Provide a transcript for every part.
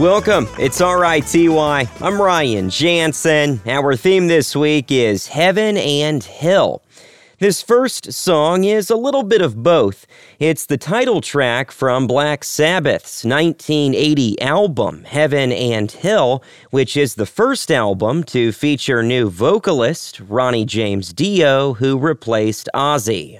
Welcome. It's RITY. I'm Ryan Jansen. Our theme this week is Heaven and Hell. This first song is a little bit of both. It's the title track from Black Sabbath's 1980 album, Heaven and Hell, which is the first album to feature new vocalist Ronnie James Dio, who replaced Ozzy.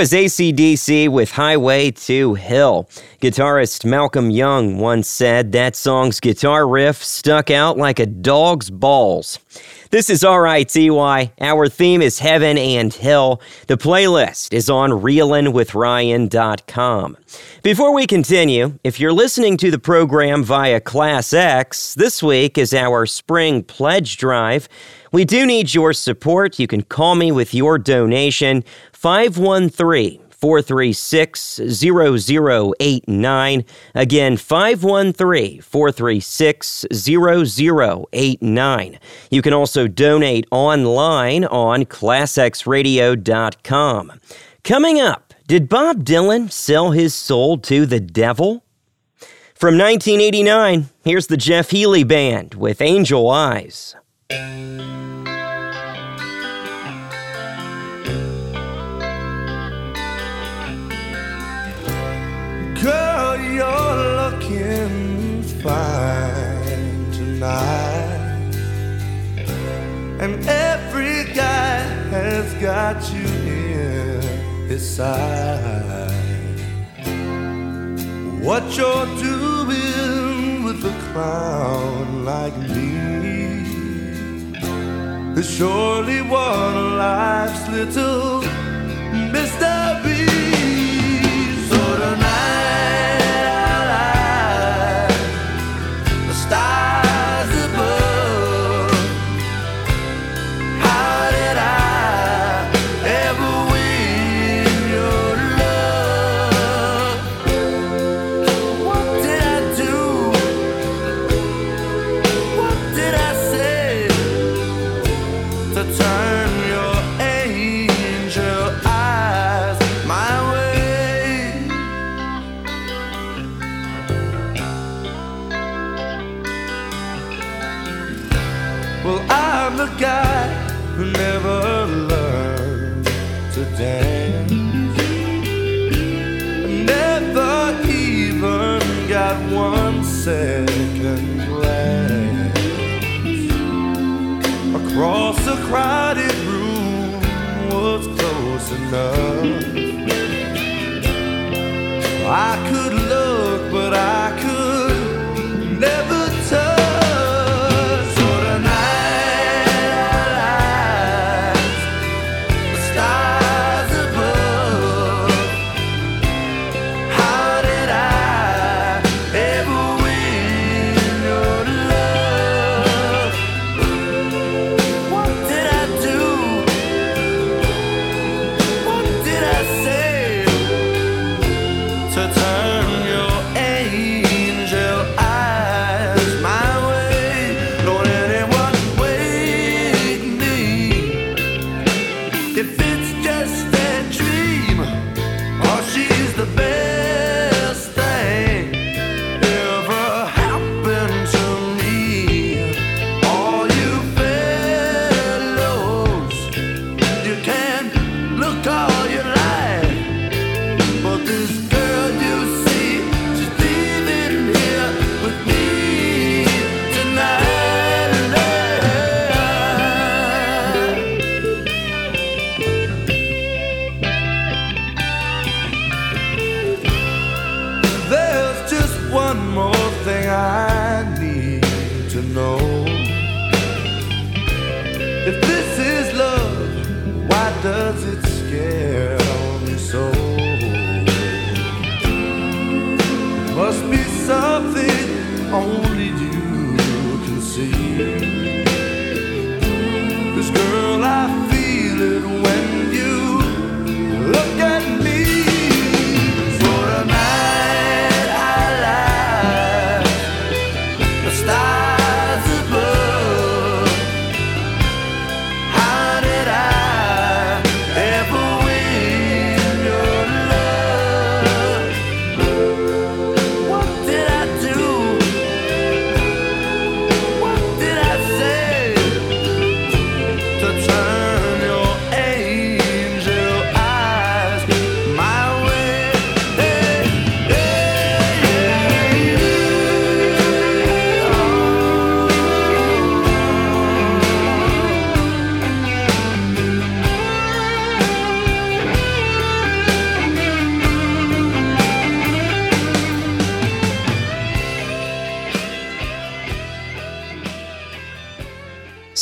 Was ACDC with Highway to Hell. Guitarist Malcolm Young once said that song's guitar riff stuck out like a dog's balls. This is RITY. Our theme is Heaven and Hell. The playlist is on reelinwithryan.com. Before we continue, if you're listening to the program via Class X, this week is our spring pledge drive. We do need your support. You can call me with your donation 513 436 0089. Again, 513 436 0089. You can also donate online on ClassXRadio.com. Coming up, did Bob Dylan sell his soul to the devil? From 1989, here's the Jeff Healey Band with Angel Eyes. You're looking fine tonight. And every guy has got you in his sight. What you're doing with a clown like me is surely one of life's little mysteries. Close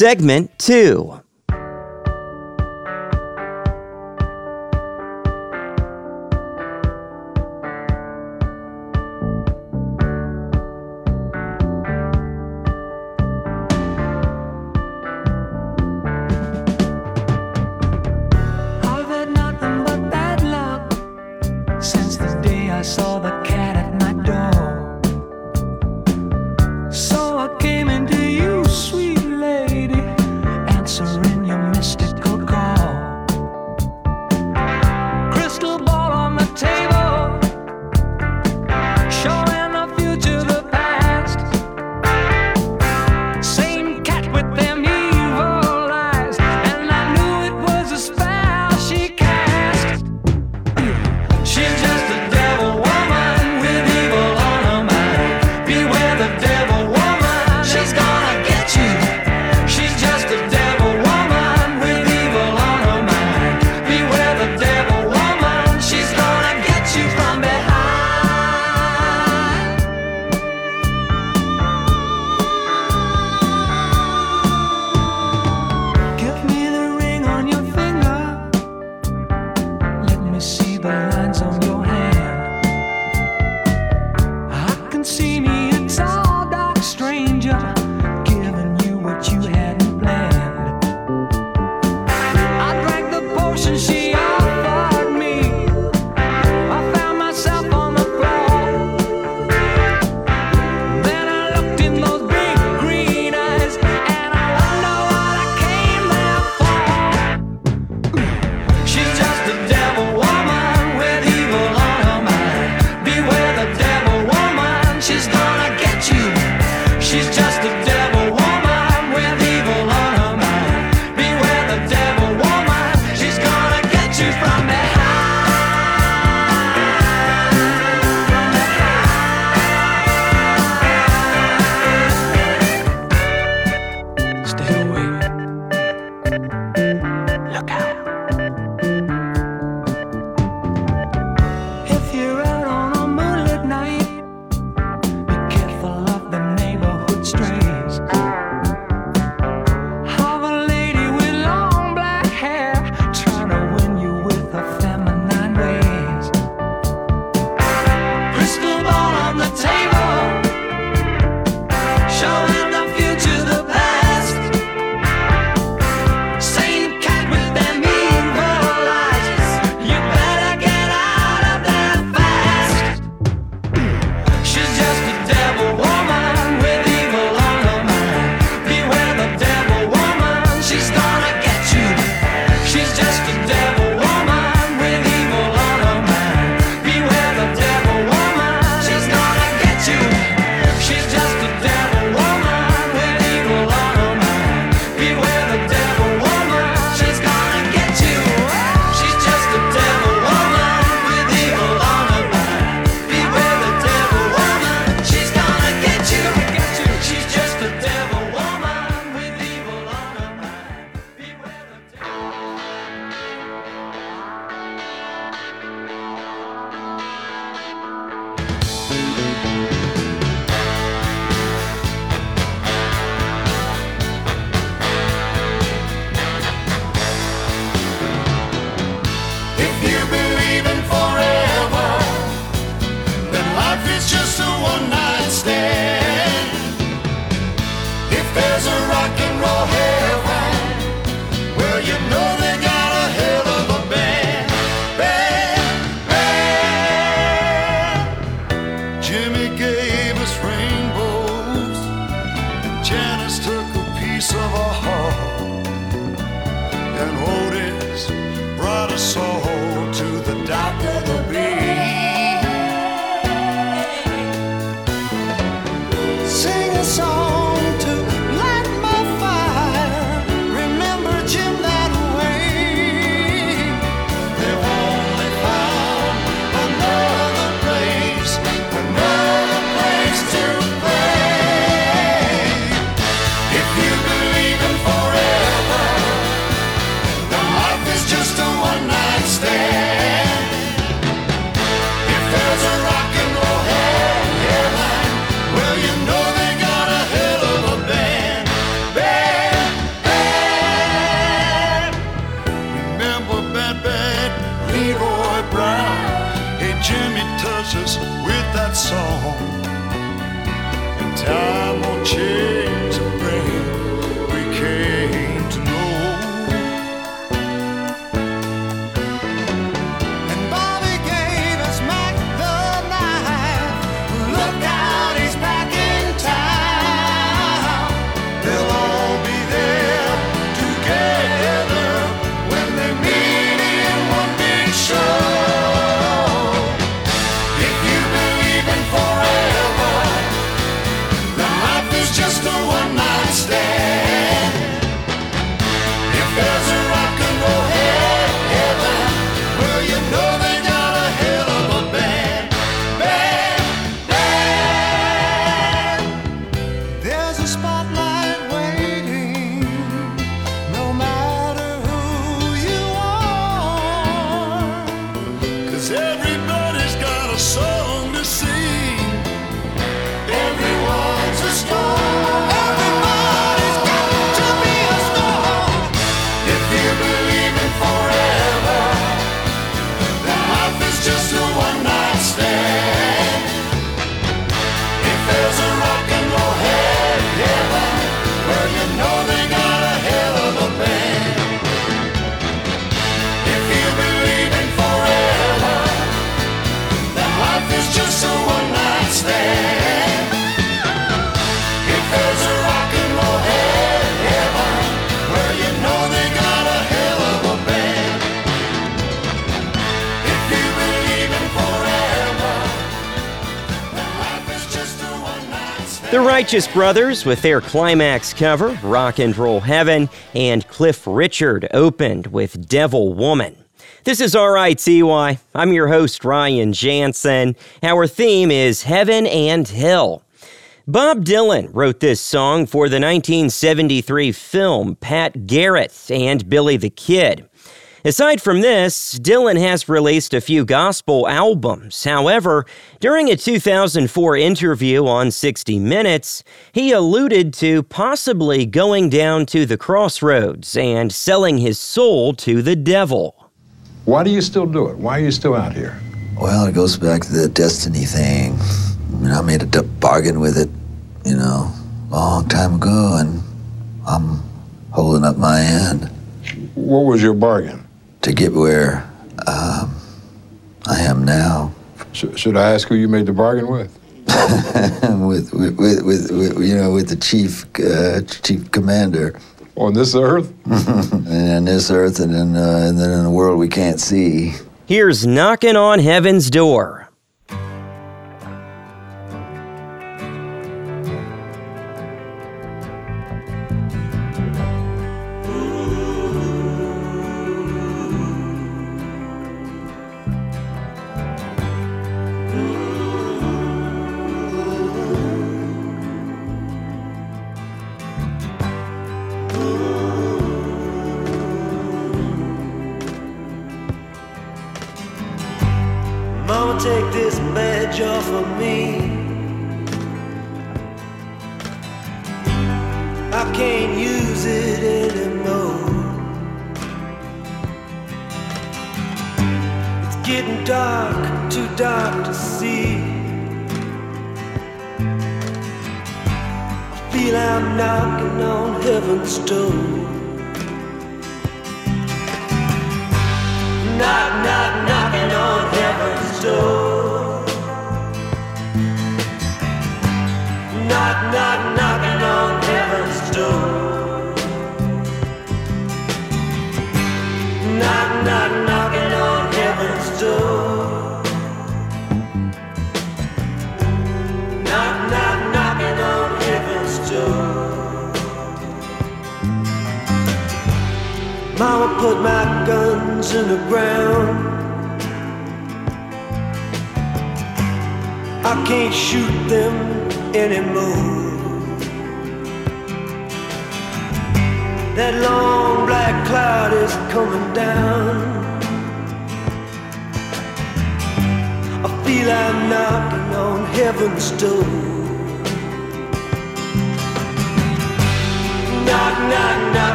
segment two. rock and roll heaven. Righteous Brothers, with their climax cover, Rock and Roll Heaven, and Cliff Richard opened with Devil Woman. This is RITY. I'm your host, Ryan Jansen. Our theme is Heaven and Hell. Bob Dylan wrote this song for the 1973 film Pat Garrett and Billy the Kid. Aside from this, Dylan has released a few gospel albums. However, during a 2004 interview on 60 Minutes, he alluded to possibly going down to the crossroads and selling his soul to the devil. Why do you still do it? Why are you still out here? Well, it goes back to the destiny thing. I mean, I made a d- bargain with it, you know, a long time ago, and I'm holding up my end What was your bargain? To get where um, I am now. Sh- should I ask who you made the bargain with? with, with, with, with, with, you know, with the chief, uh, chief commander, On this earth? and in this earth, and then, uh, and then in a world we can't see. Here's Knocking on Heaven's Door.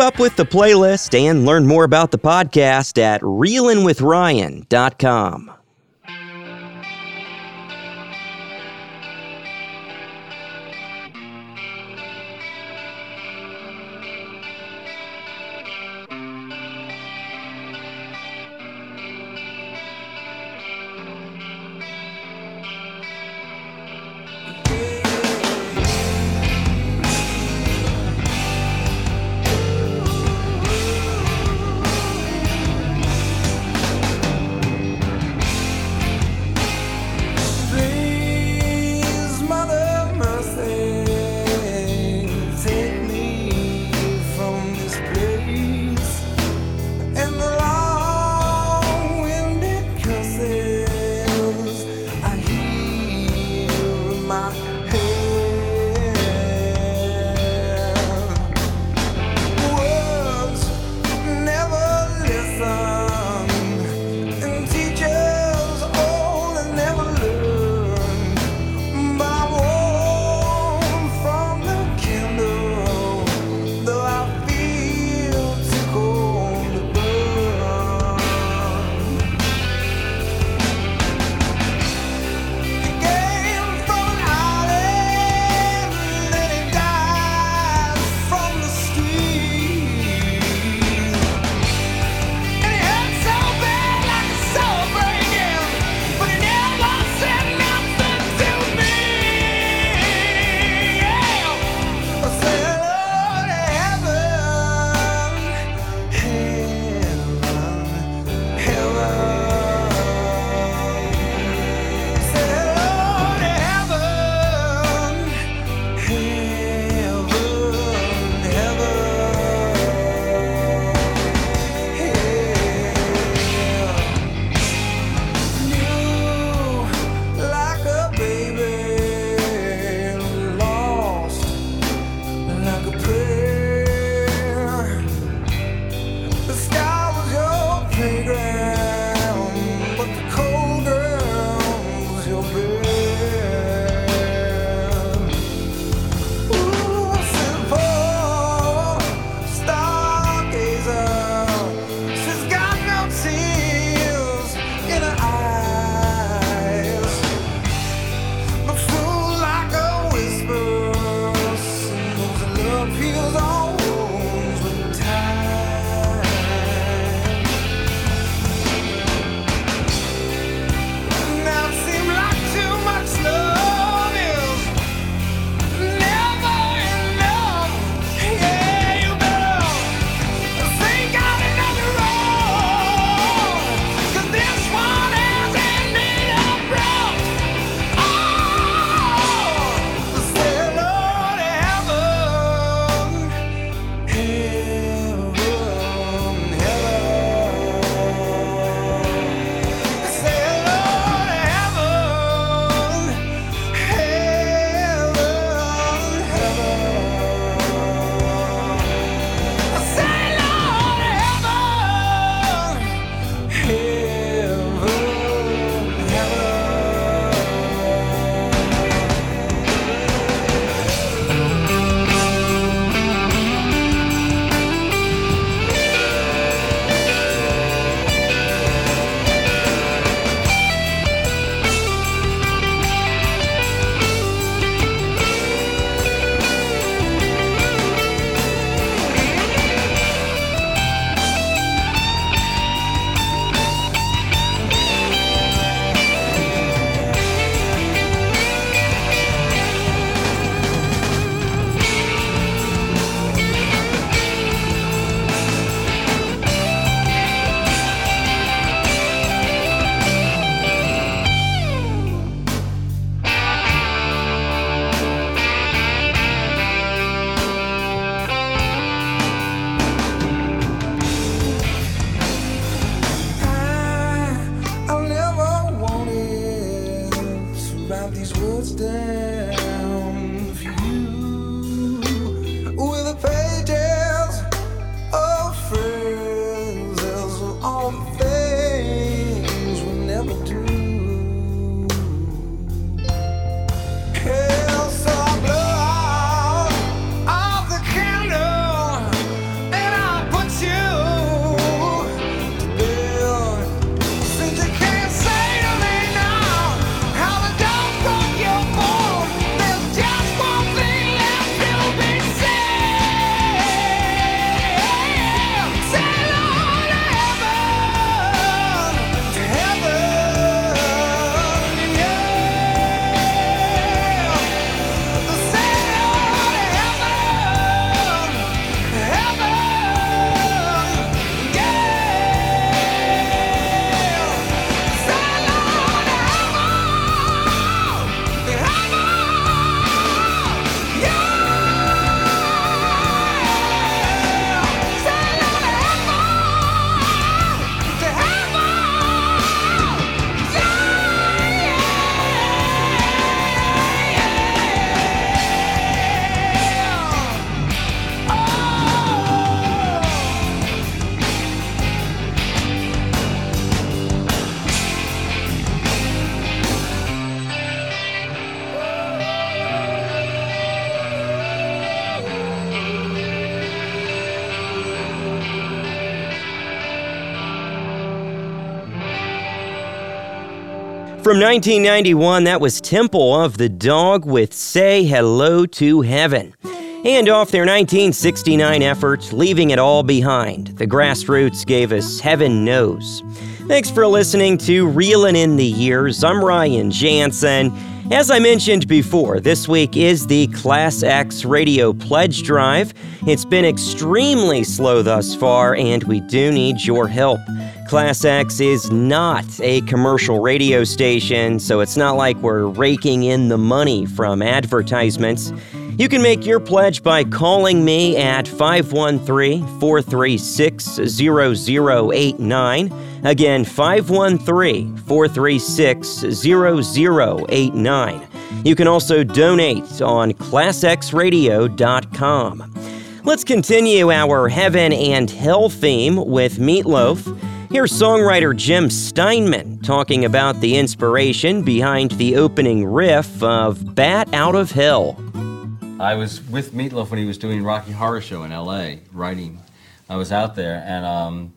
Up with the playlist and learn more about the podcast at reelinwithryan.com. From 1991, that was Temple of the Dog with Say Hello to Heaven. And off their 1969 effort, Leaving It All Behind, the Grass Roots gave us Heaven Knows. Thanks for listening to Reelin' in the Years. I'm Ryan Jansen. As I mentioned before, this week is the Class X Radio Pledge Drive. It's been extremely slow thus far, and we do need your help. Class X is not a commercial radio station, so it's not like we're raking in the money from advertisements. You can make your pledge by calling me at 513 436 0089. Again, 513 436 0089. You can also donate on ClassXRadio.com. Let's continue our Heaven and Hell theme with Meat Loaf. Here's songwriter Jim Steinman talking about the inspiration behind the opening riff of Bat Out of Hell. I was with Meat Loaf when he was doing Rocky Horror Show in L.A. writing. I was out there, and um,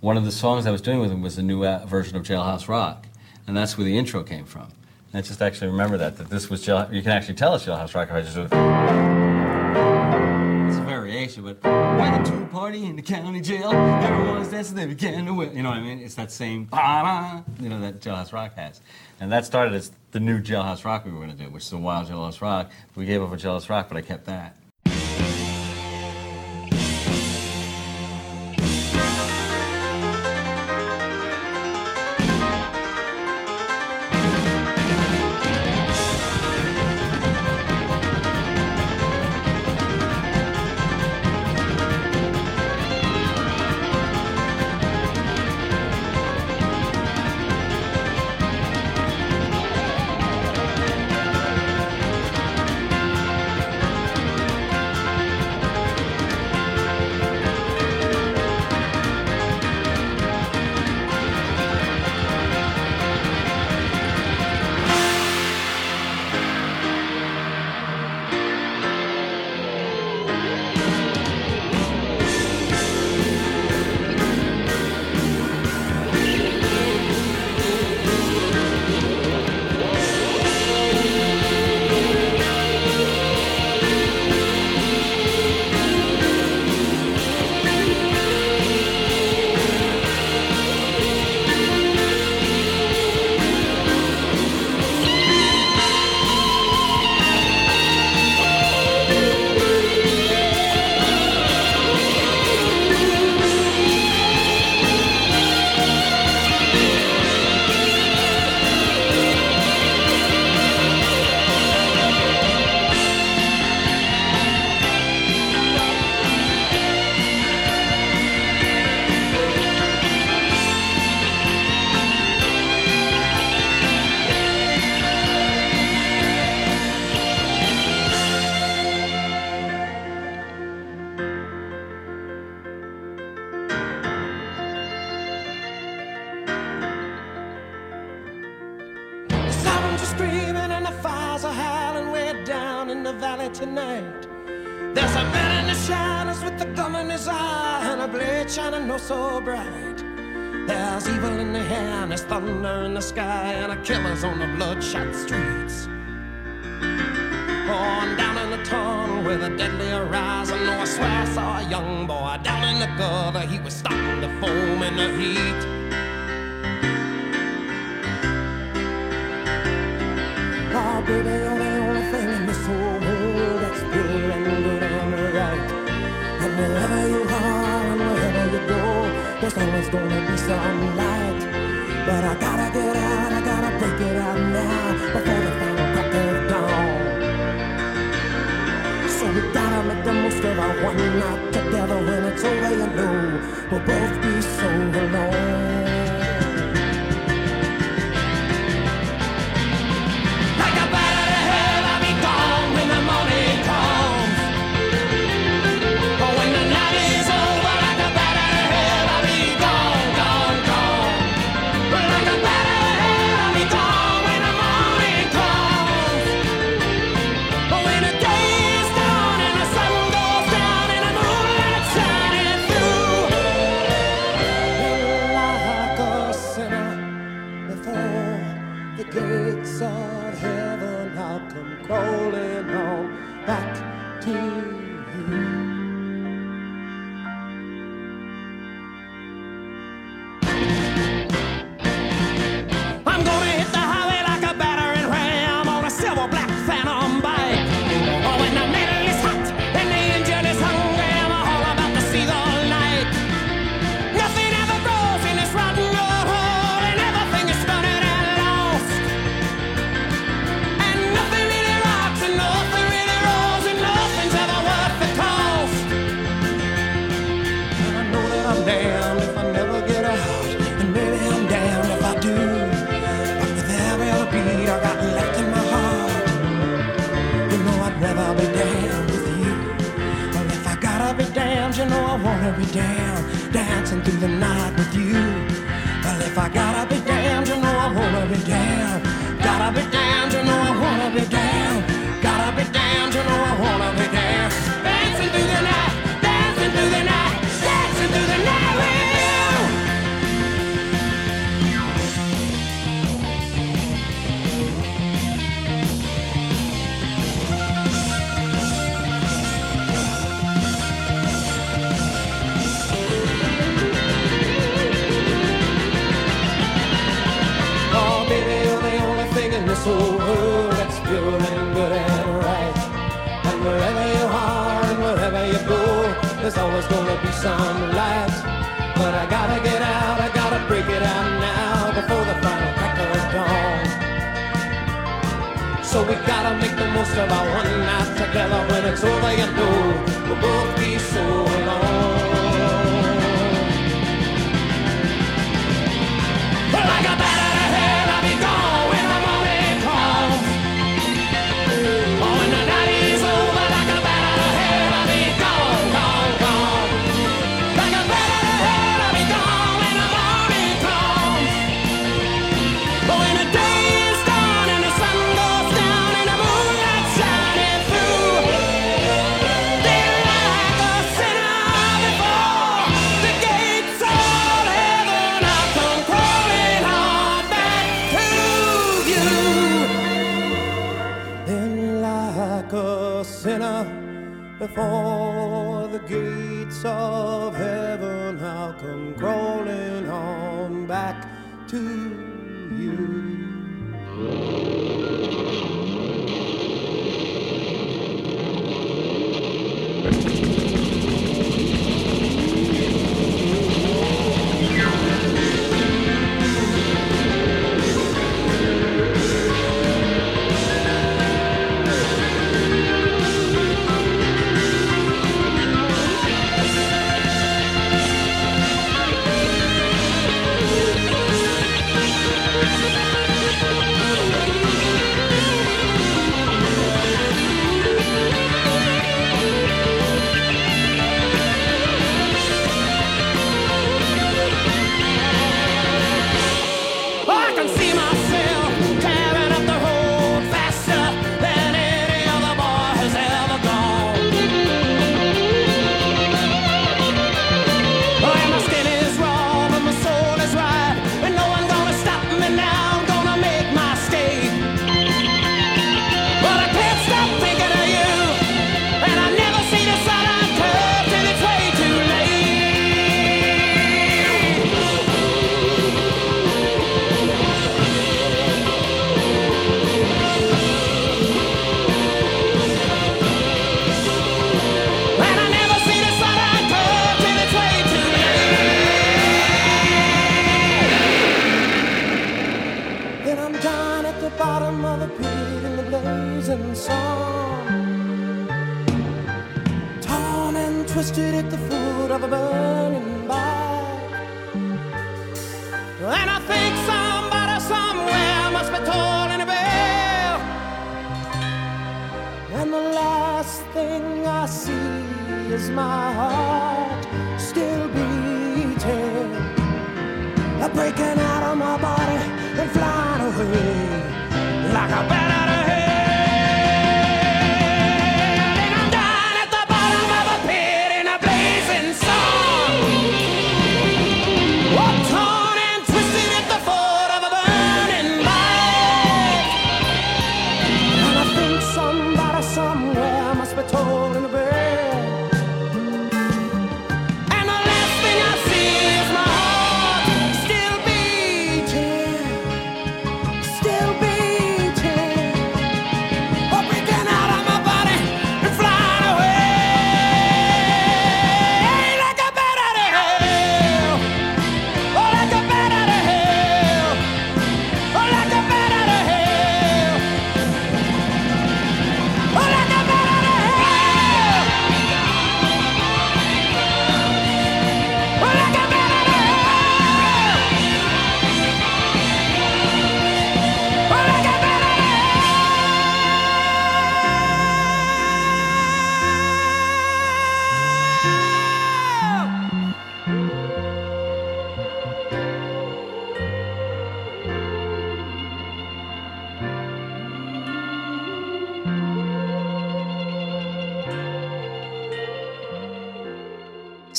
one of the songs I was doing with him was a new uh, version of Jailhouse Rock, and that's where the intro came from. And I just actually remember that that this was Jail. You can actually tell it's Jailhouse Rock if I just do it. It's a variation, but when the two party in the county jail, everyone's dancing, they began to wail. You know what I mean? It's that same ba you know that Jailhouse Rock has, and that started as the new Jailhouse Rock we were going to do, which is a wild Jailhouse Rock. We gave up a Jailhouse Rock, but I kept that. Of our one night together. When it's over, you know we'll both be so alone. down, dancing through the night with you. Well, if I got gonna be some light. But I gotta get out, I gotta break it out now before the final crack of dawn. So we gotta make the most of our one night together. When it's over, you know we'll both be so before the gates of heaven.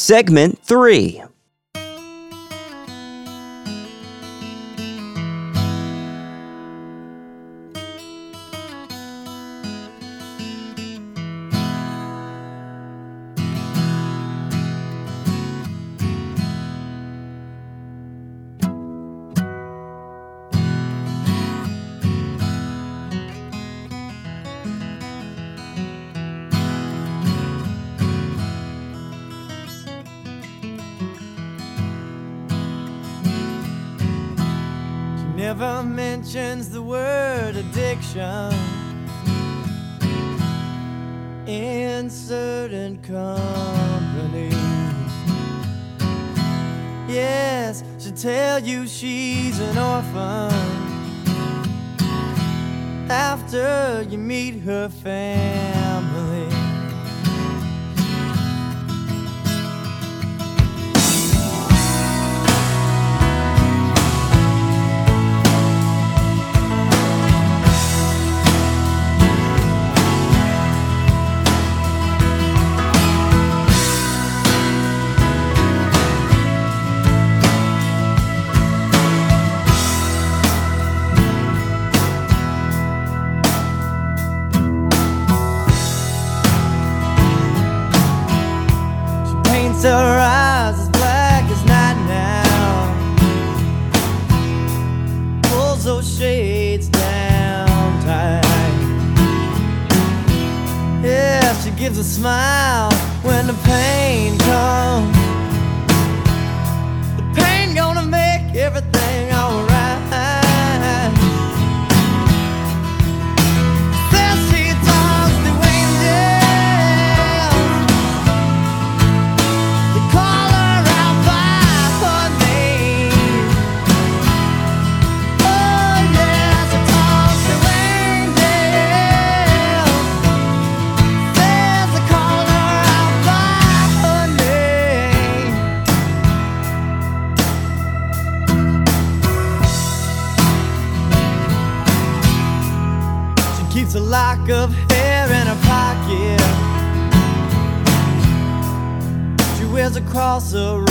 Segment 3 after you meet her family. her eyes as black as night now. Pulls those shades down tight. Yeah, she gives a smile when the pain across the road.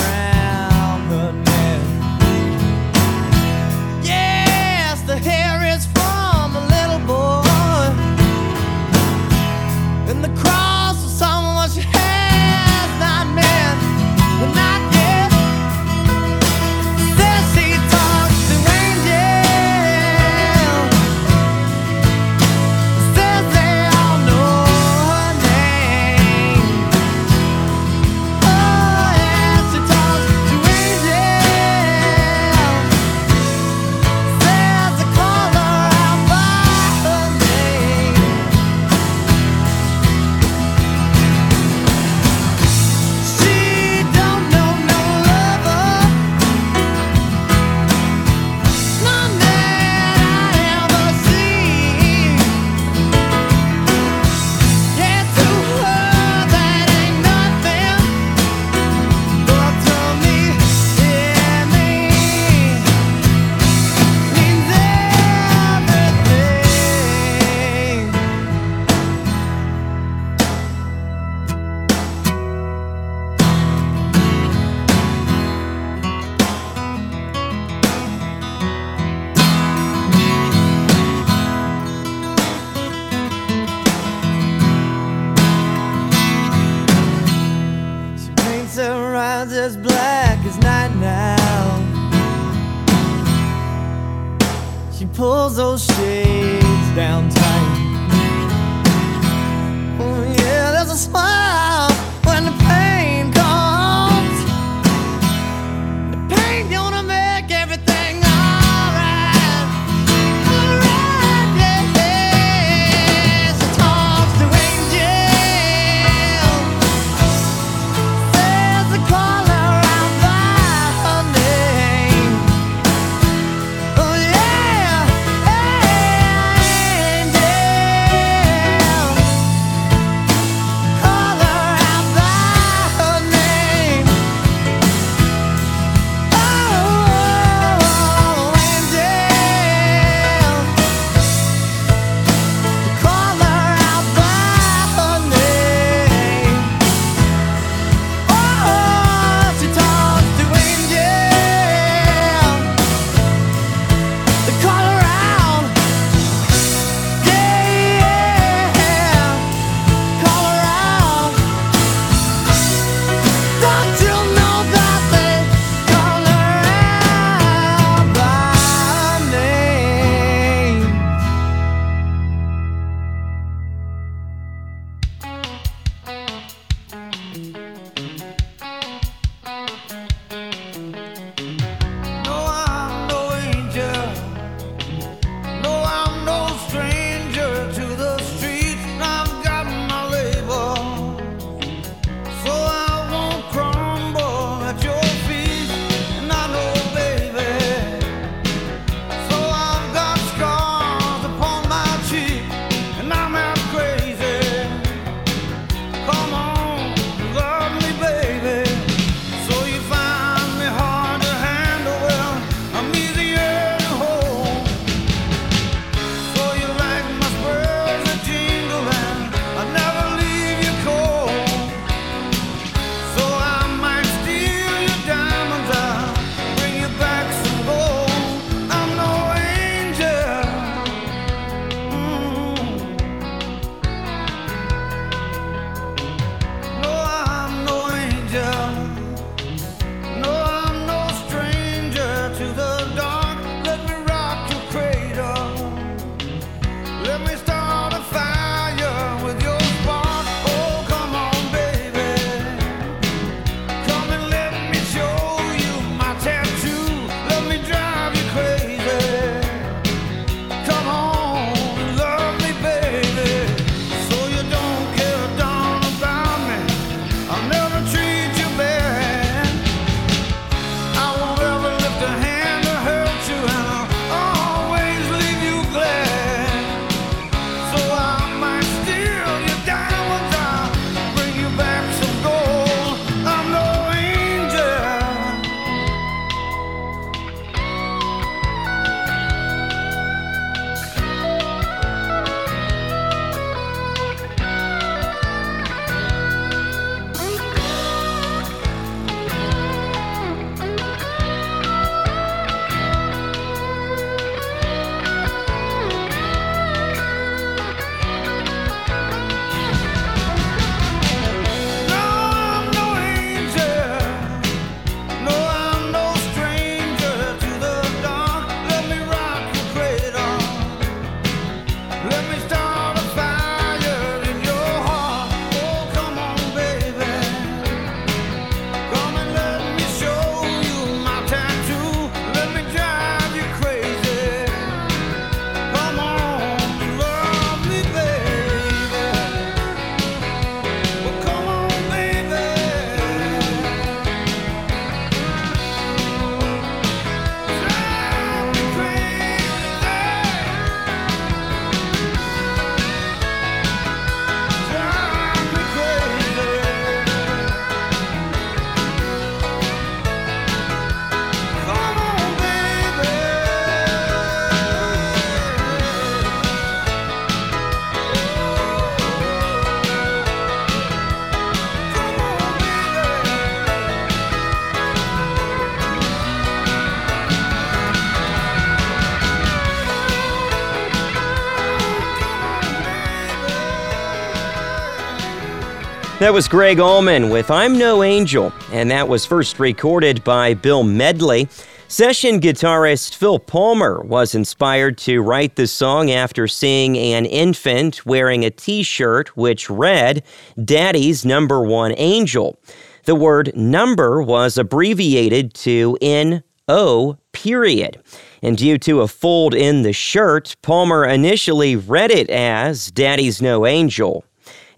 That was Gregg Allman with I'm No Angel, and that was first recorded by Bill Medley. Session guitarist Phil Palmer was inspired to write this song after seeing an infant wearing a t shirt which read, Daddy's Number One Angel. The word number was abbreviated to N-O period. And due to a fold in the shirt, Palmer initially read it as Daddy's No Angel.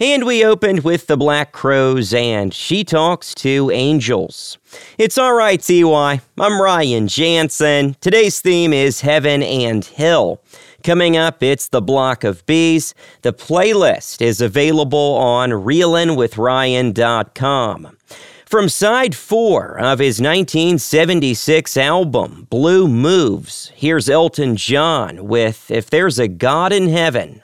And we opened with the Black Crowes and She Talks to Angels. It's alright, TY. I'm Ryan Jansen. Today's theme is Heaven and Hell. Coming up, it's the Block of Bees. The playlist is available on reelinwithryan.com. From side four of his 1976 album, Blue Moves, here's Elton John with If There's a God in Heaven.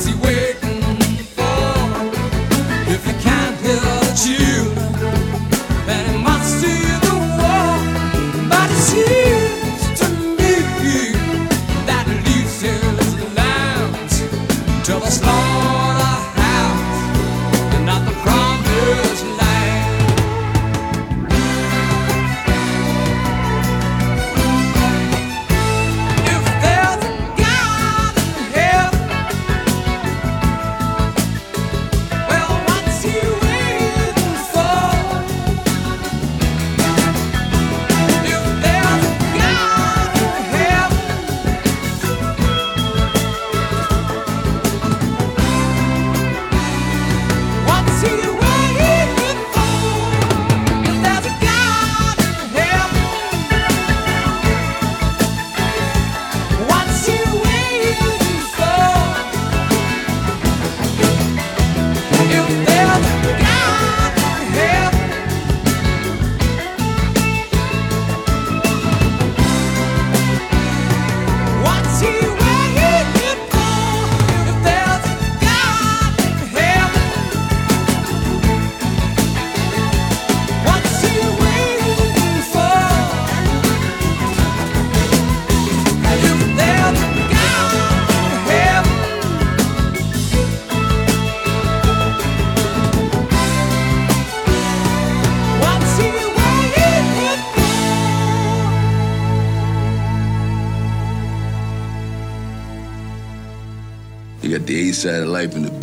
Casi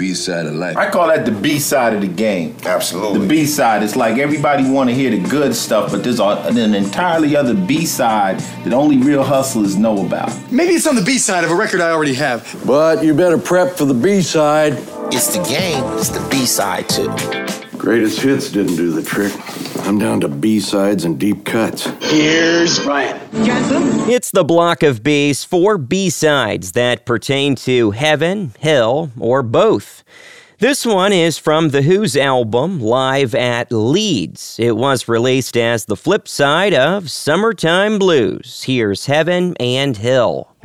B side of life. I call that the B side of the game. Absolutely. The B side. It's like everybody want to hear the good stuff, but there's a- an entirely other B side that only real hustlers know about. Maybe it's on the B side of a record I already have. But you better prep for the B side. It's the game. It's the B side too. Greatest hits didn't do the trick. I'm down to B sides and deep cuts. Here's Ryan. It's the block of B's four B sides that pertain to heaven, hell, or both. This one is from The Who's album, Live at Leeds. It was released as the flip side of Summertime Blues. Here's Heaven and Hell.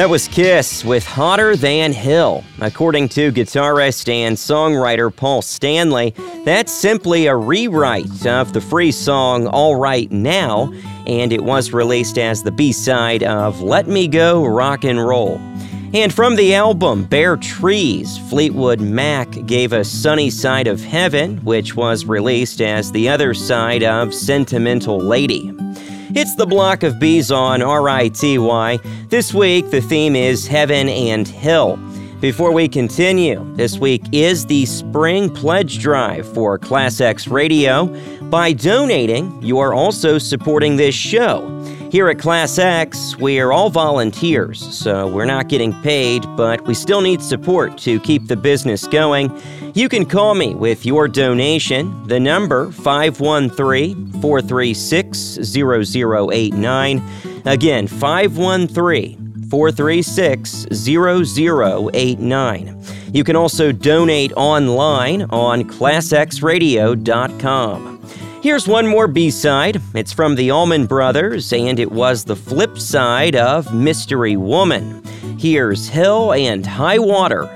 That was Kiss with Hotter Than Hell. According to guitarist and songwriter Paul Stanley, that's simply a rewrite of the free song All Right Now, and it was released as the B side of Let Me Go Rock and Roll. And from the album Bare Trees, Fleetwood Mac gave us Sunny Side of Heaven, which was released as the other side of Sentimental Lady. It's the block of bees on RITY. This week, the theme is Heaven and Hell. Before we continue, this week is the Spring Pledge Drive for Class X Radio. By donating, you are also supporting this show. Here at Class X, we are all volunteers, so we're not getting paid, but we still need support to keep the business going. You can call me with your donation. The number 513 436 0089. Again, 513 436 0089. You can also donate online on classxradio.com. Here's one more B side. It's from the Allman Brothers, and it was the flip side of Mystery Woman. Here's Hell and High Water.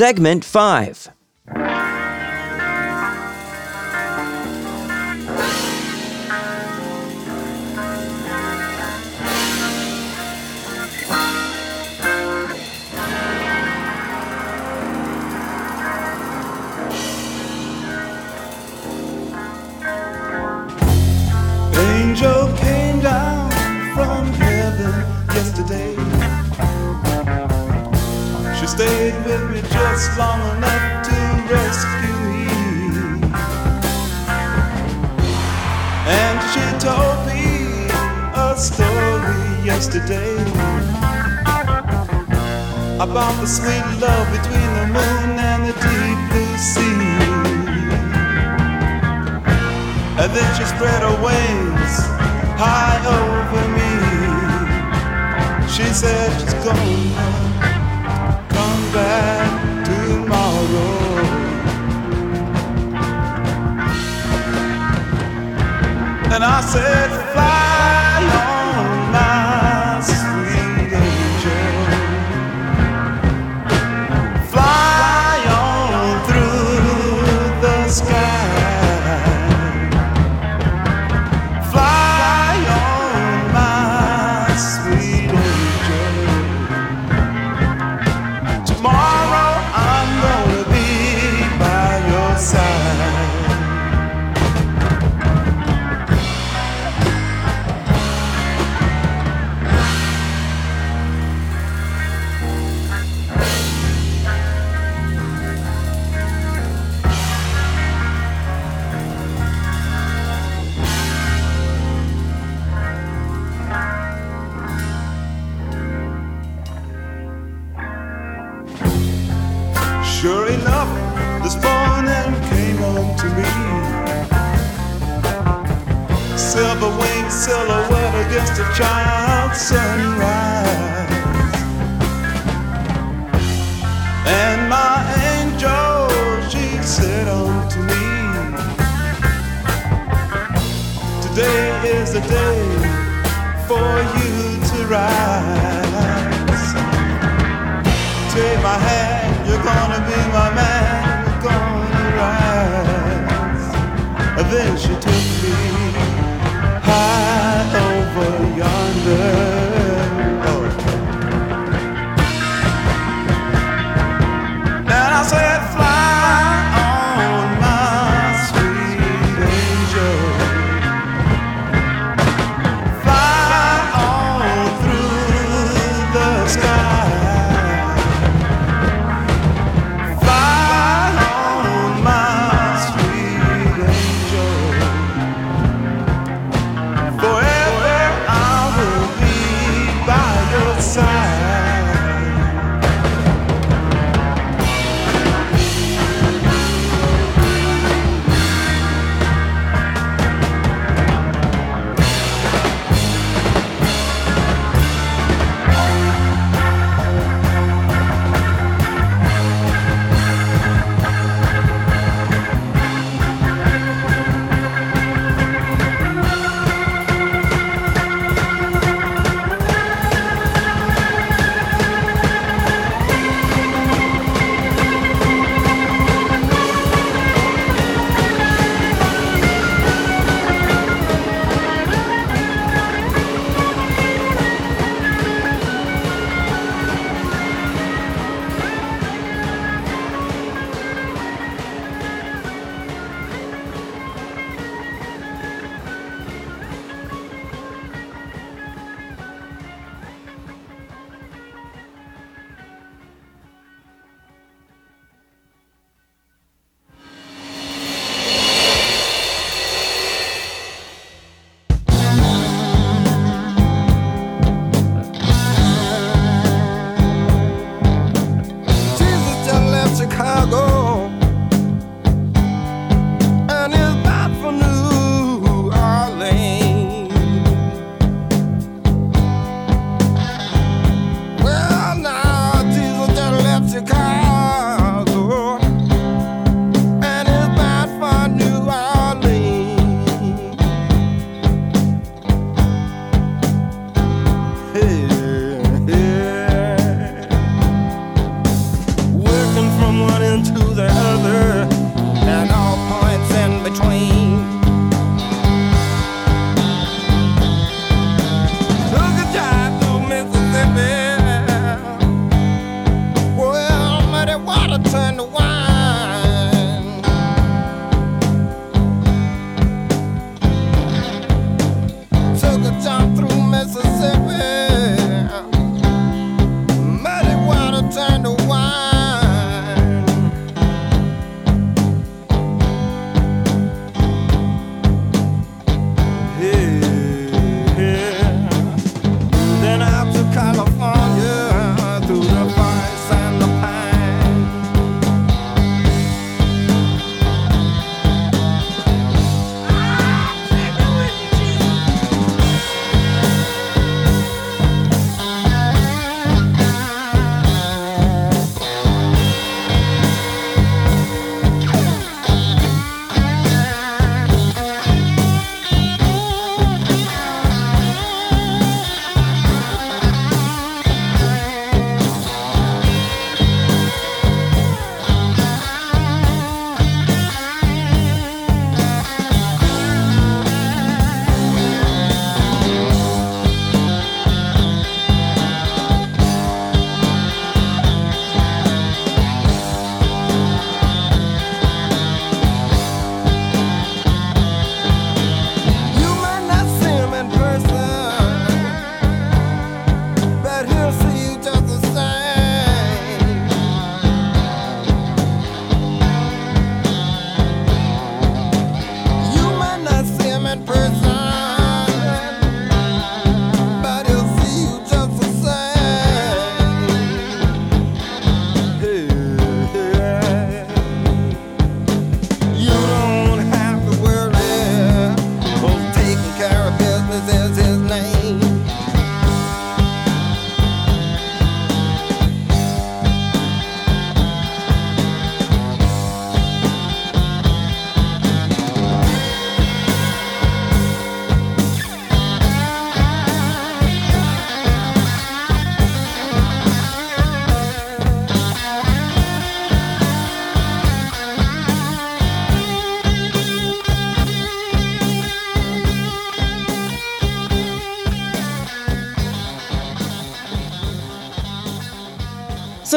Segment 5.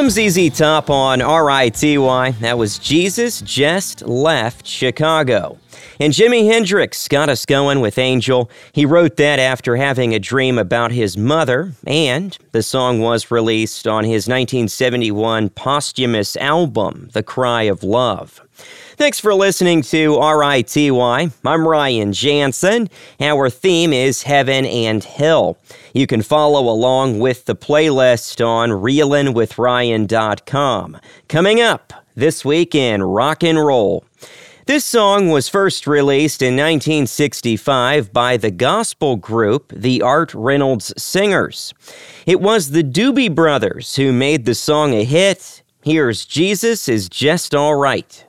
Some ZZ Top on RITY. That was Jesus Just Left Chicago. And Jimi Hendrix got us going with Angel. He wrote that after having a dream about his mother, and the song was released on his 1971 posthumous album, The Cry of Love. Thanks for listening to RITY. I'm Ryan Jansen. Our theme is Heaven and Hell. You can follow along with the playlist on reelinwithryan.com. Coming up this week in rock and roll. This song was first released in 1965 by the gospel group the Art Reynolds Singers. It was the Doobie Brothers who made the song a hit. Here's Jesus is Just Alright.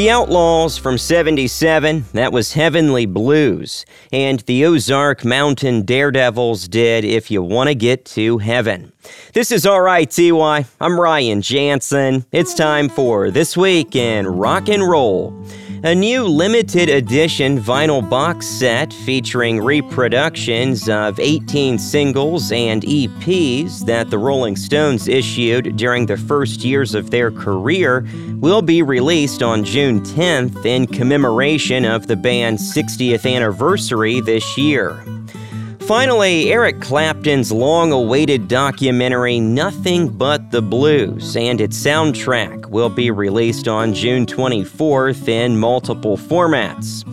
The Outlaws from 77, that was Heavenly Blues. And the Ozark Mountain Daredevils did If You Want to Get to Heaven. This is RITY. I'm Ryan Jansen. It's time for This Week in Rock and Roll. A new limited edition vinyl box set featuring reproductions of 18 singles and EPs that the Rolling Stones issued during the first years of their career will be released on June 10th in commemoration of the band's 60th anniversary this year. Finally, Eric Clapton's long awaited documentary Nothing But the Blues and its soundtrack will be released on June 24th in multiple formats.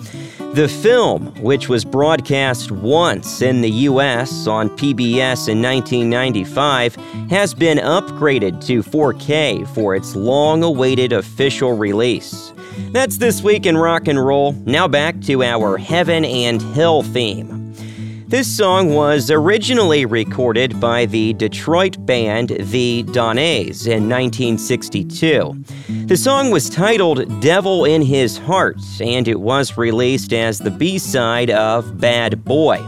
The film, which was broadcast once in the US on PBS in 1995, has been upgraded to 4K for its long awaited official release. That's this week in rock and roll. Now back to our Heaven and Hell theme. This song was originally recorded by the Detroit band The Donays in 1962. The song was titled Devil in His Heart, and it was released as the B side of Bad Boy.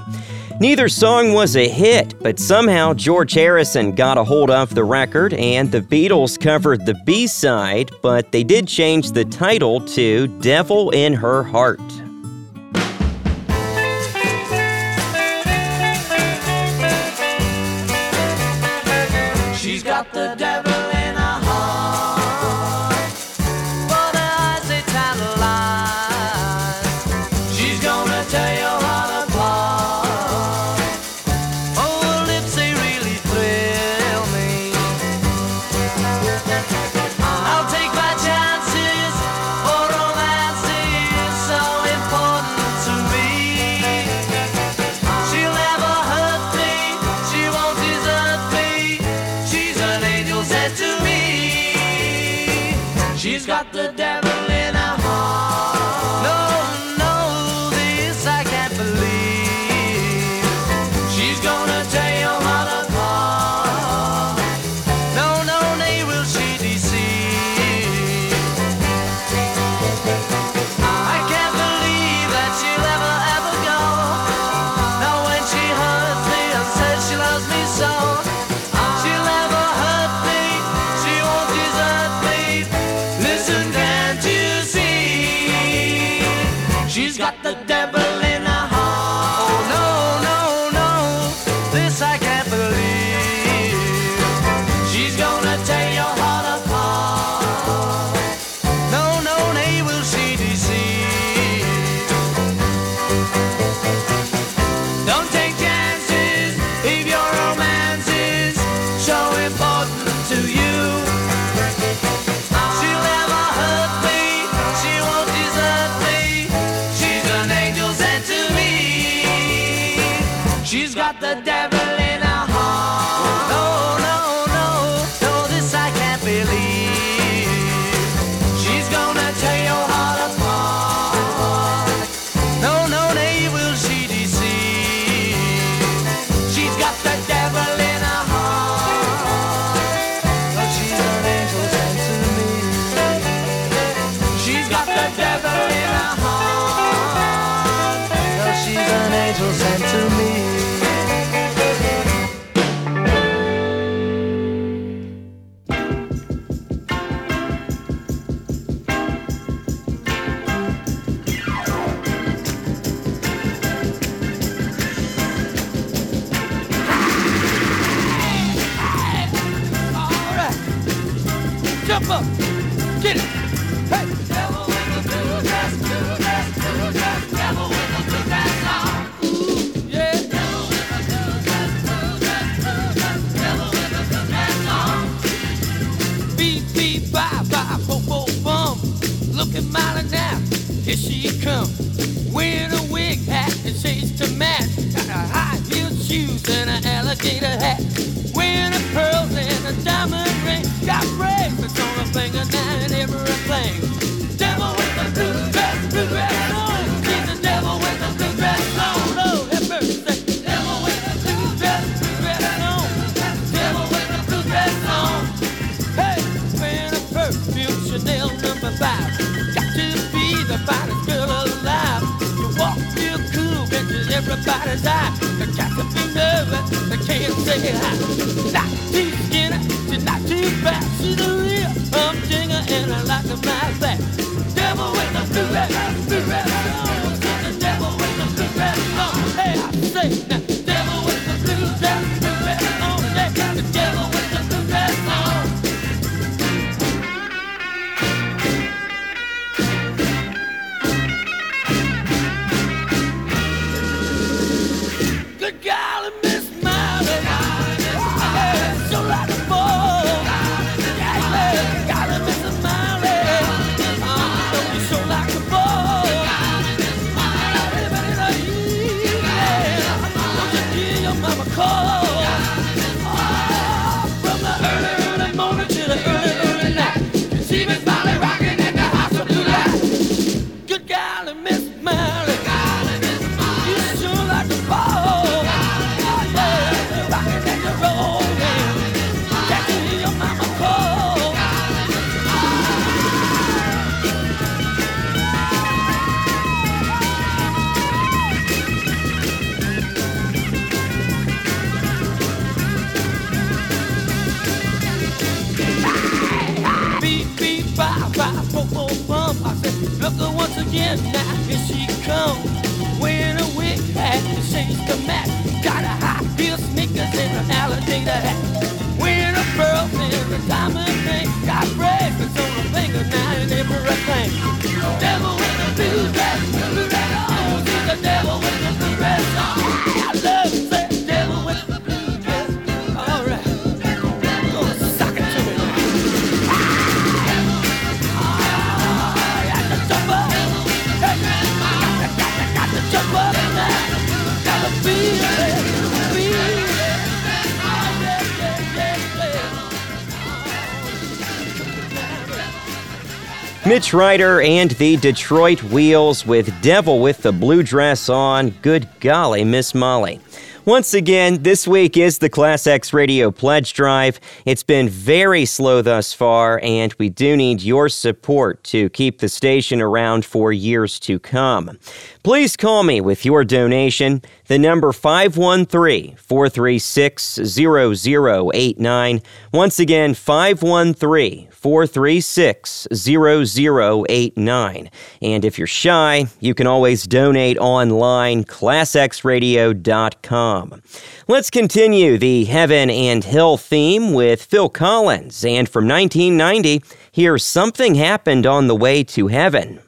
Neither song was a hit, but somehow George Harrison got a hold of the record and the Beatles covered the B side, but they did change the title to Devil in Her Heart. Got the devil Mitch Ryder and the Detroit Wheels with Devil with the Blue Dress on. Good golly, Miss Molly. Once again, this week is the Class X Radio Pledge Drive. It's been very slow thus far, and we do need your support to keep the station around for years to come. Please call me with your donation. The number 513 436 0089. Once again, 513 436 0089. And if you're shy, you can always donate online, classxradio.com. Let's continue the Heaven and Hell theme with Phil Collins. And from 1990, here's Something Happened on the Way to Heaven.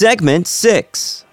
Segment 6.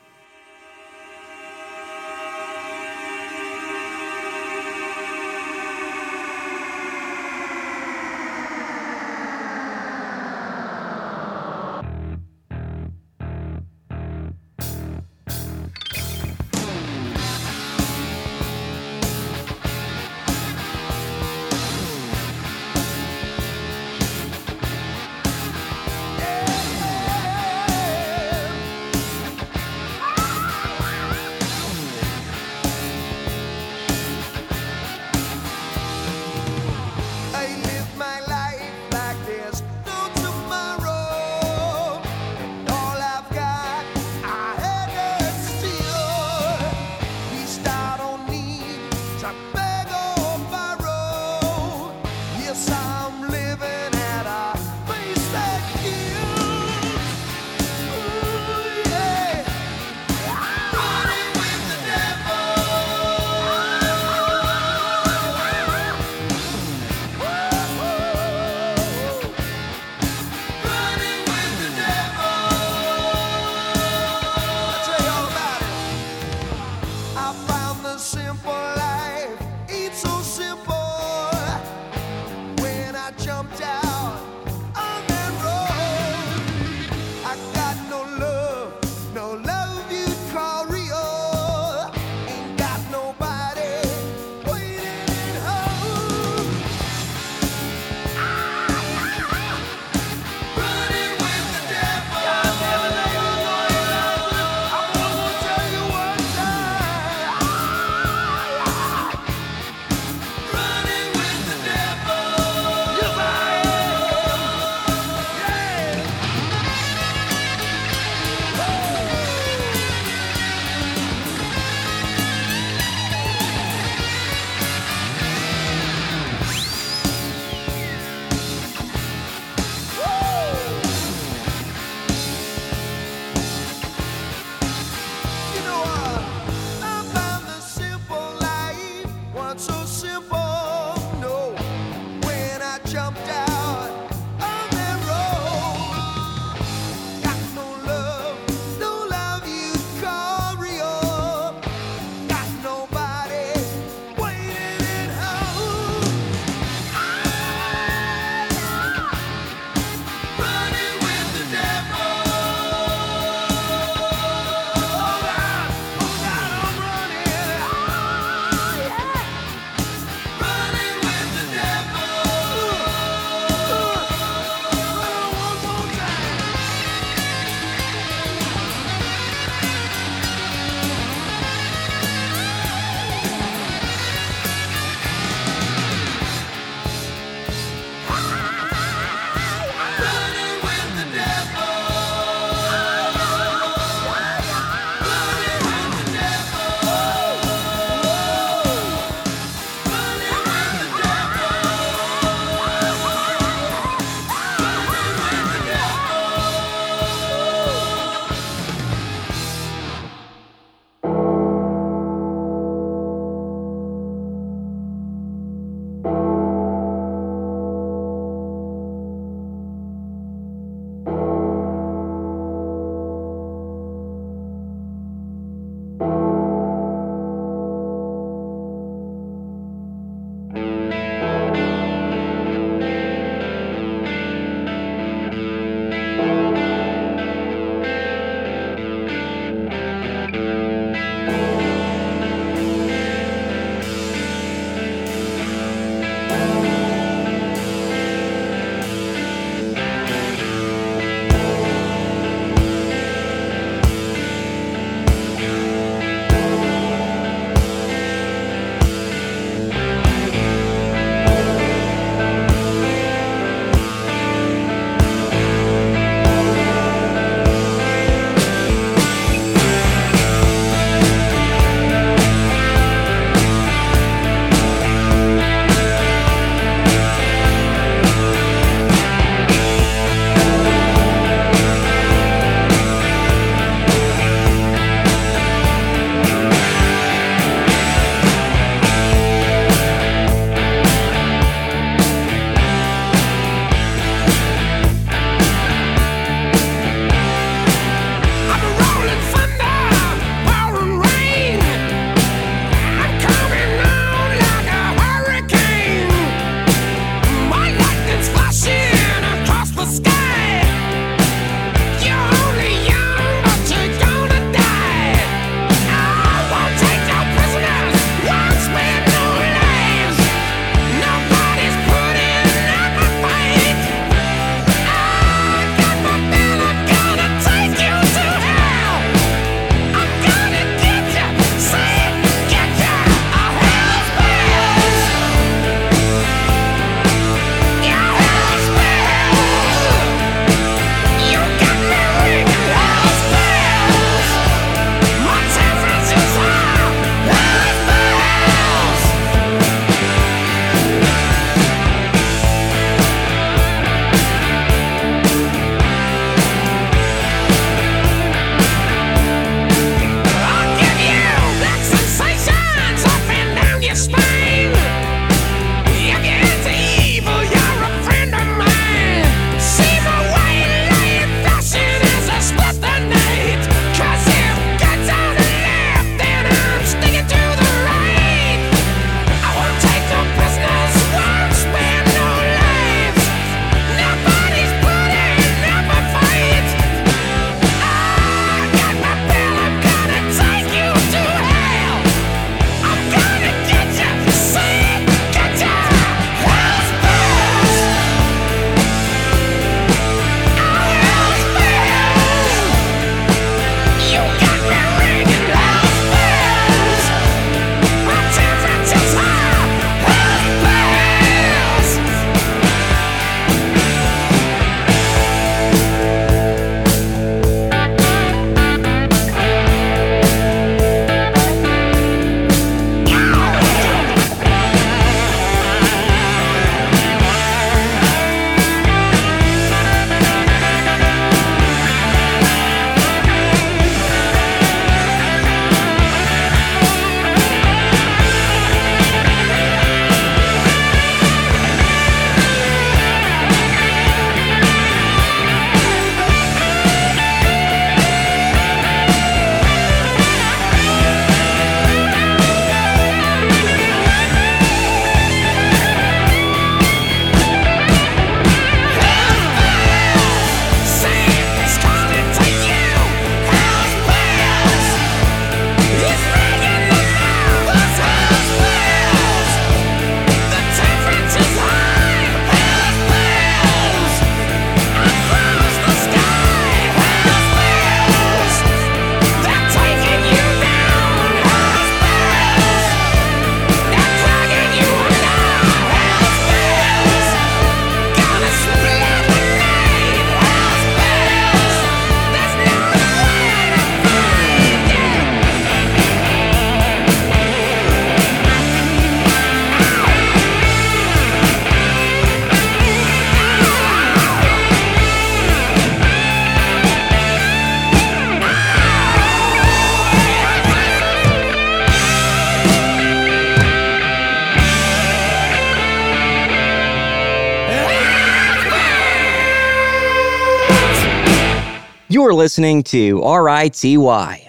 Listening to RITY.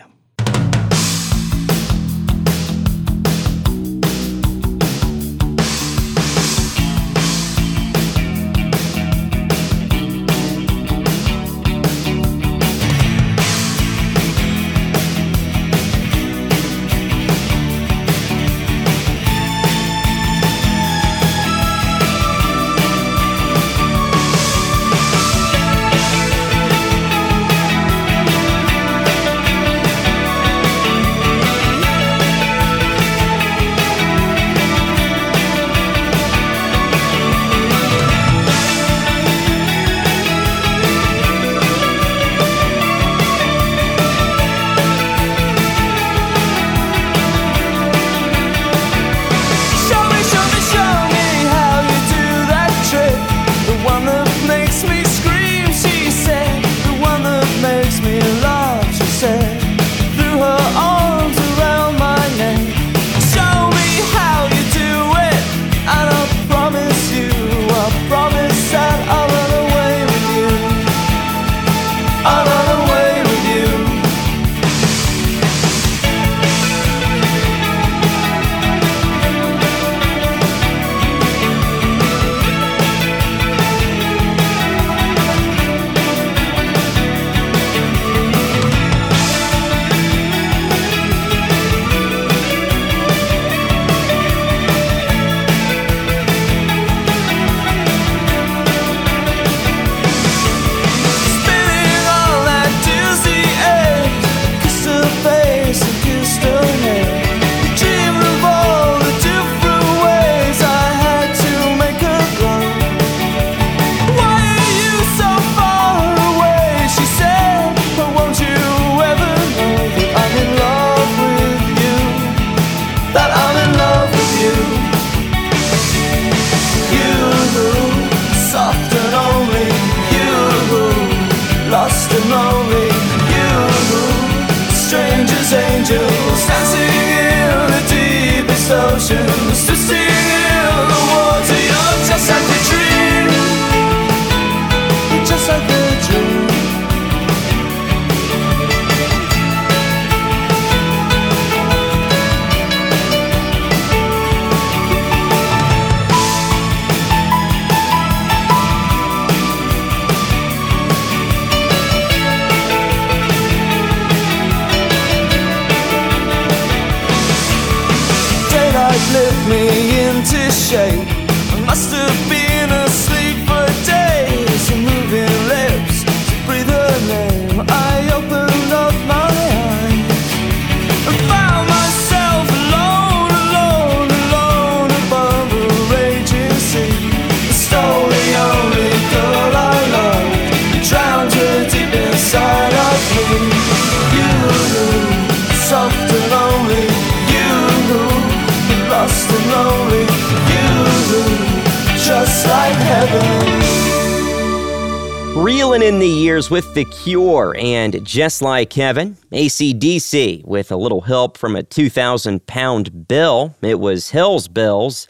With The Cure and Just Like Heaven, AC/DC with a little help from a 2,000 pound bill. It was Hell's Bells.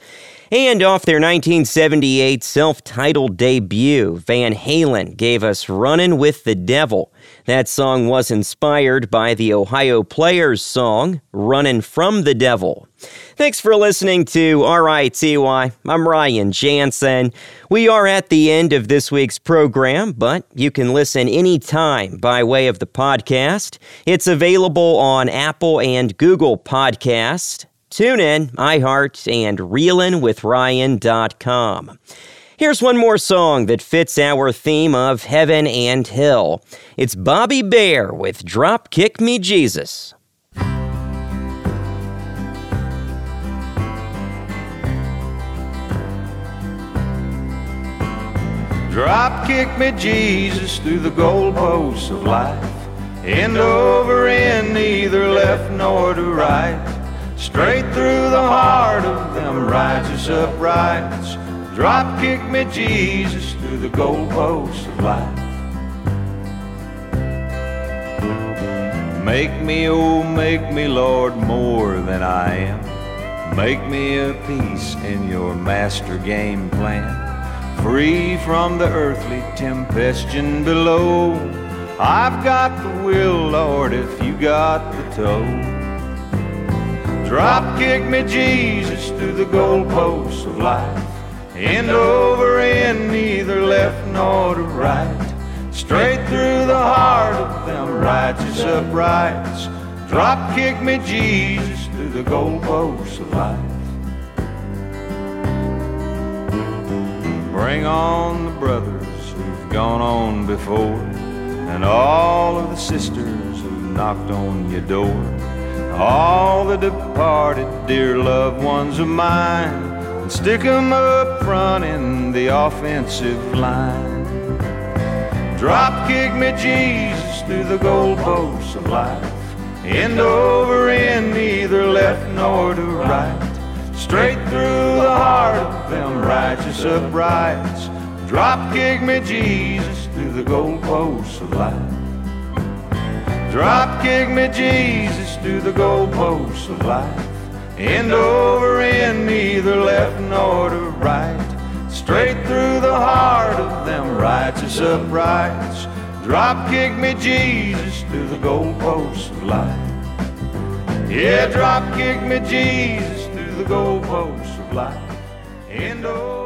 And off their 1978 self titled debut, Van Halen gave us Runnin' with the Devil. That song was inspired by the Ohio Players song, Runnin' from the Devil. Thanks for listening to RITY. I'm Ryan Jansen. We are at the end of this week's program, but you can listen anytime by way of the podcast. It's available on Apple and Google Podcast. TuneIn, iHeart, and reelinwithryan.com. Here's one more song that fits our theme of heaven and hell. It's Bobby Bare with Drop Kick Me Jesus. Drop kick me, Jesus, through the goalposts of life. End over end, neither left nor to right. Straight through the heart of them righteous uprights. Drop kick me, Jesus, through the goalposts of life. Make me, oh, make me, Lord, more than I am. Make me a piece in your master game plan. Free from the earthly tempestion below. I've got the will, Lord, if you got the toe. Drop kick me, Jesus, through the goalposts of life. End over end, neither left nor to right. Straight through the heart of them righteous uprights. Drop kick me, Jesus, through the goalposts of life. Bring on the brothers who've gone on before, and all of the sisters who've knocked on your door. All the departed dear loved ones of mine, and stick 'em up front in the offensive line. Drop kick me, Jesus, through the goalposts of life. End over end, neither left nor to right. Straight through the heart of them righteous uprights. Drop kick me, Jesus, through the goalposts of life. Drop kick me, Jesus, through the goalposts of life. End over end, neither left nor to right. Straight through the heart of them righteous uprights. Drop kick me, Jesus, through the goalposts of life. Yeah, drop kick me, Jesus, through the goalposts of life. End over oh,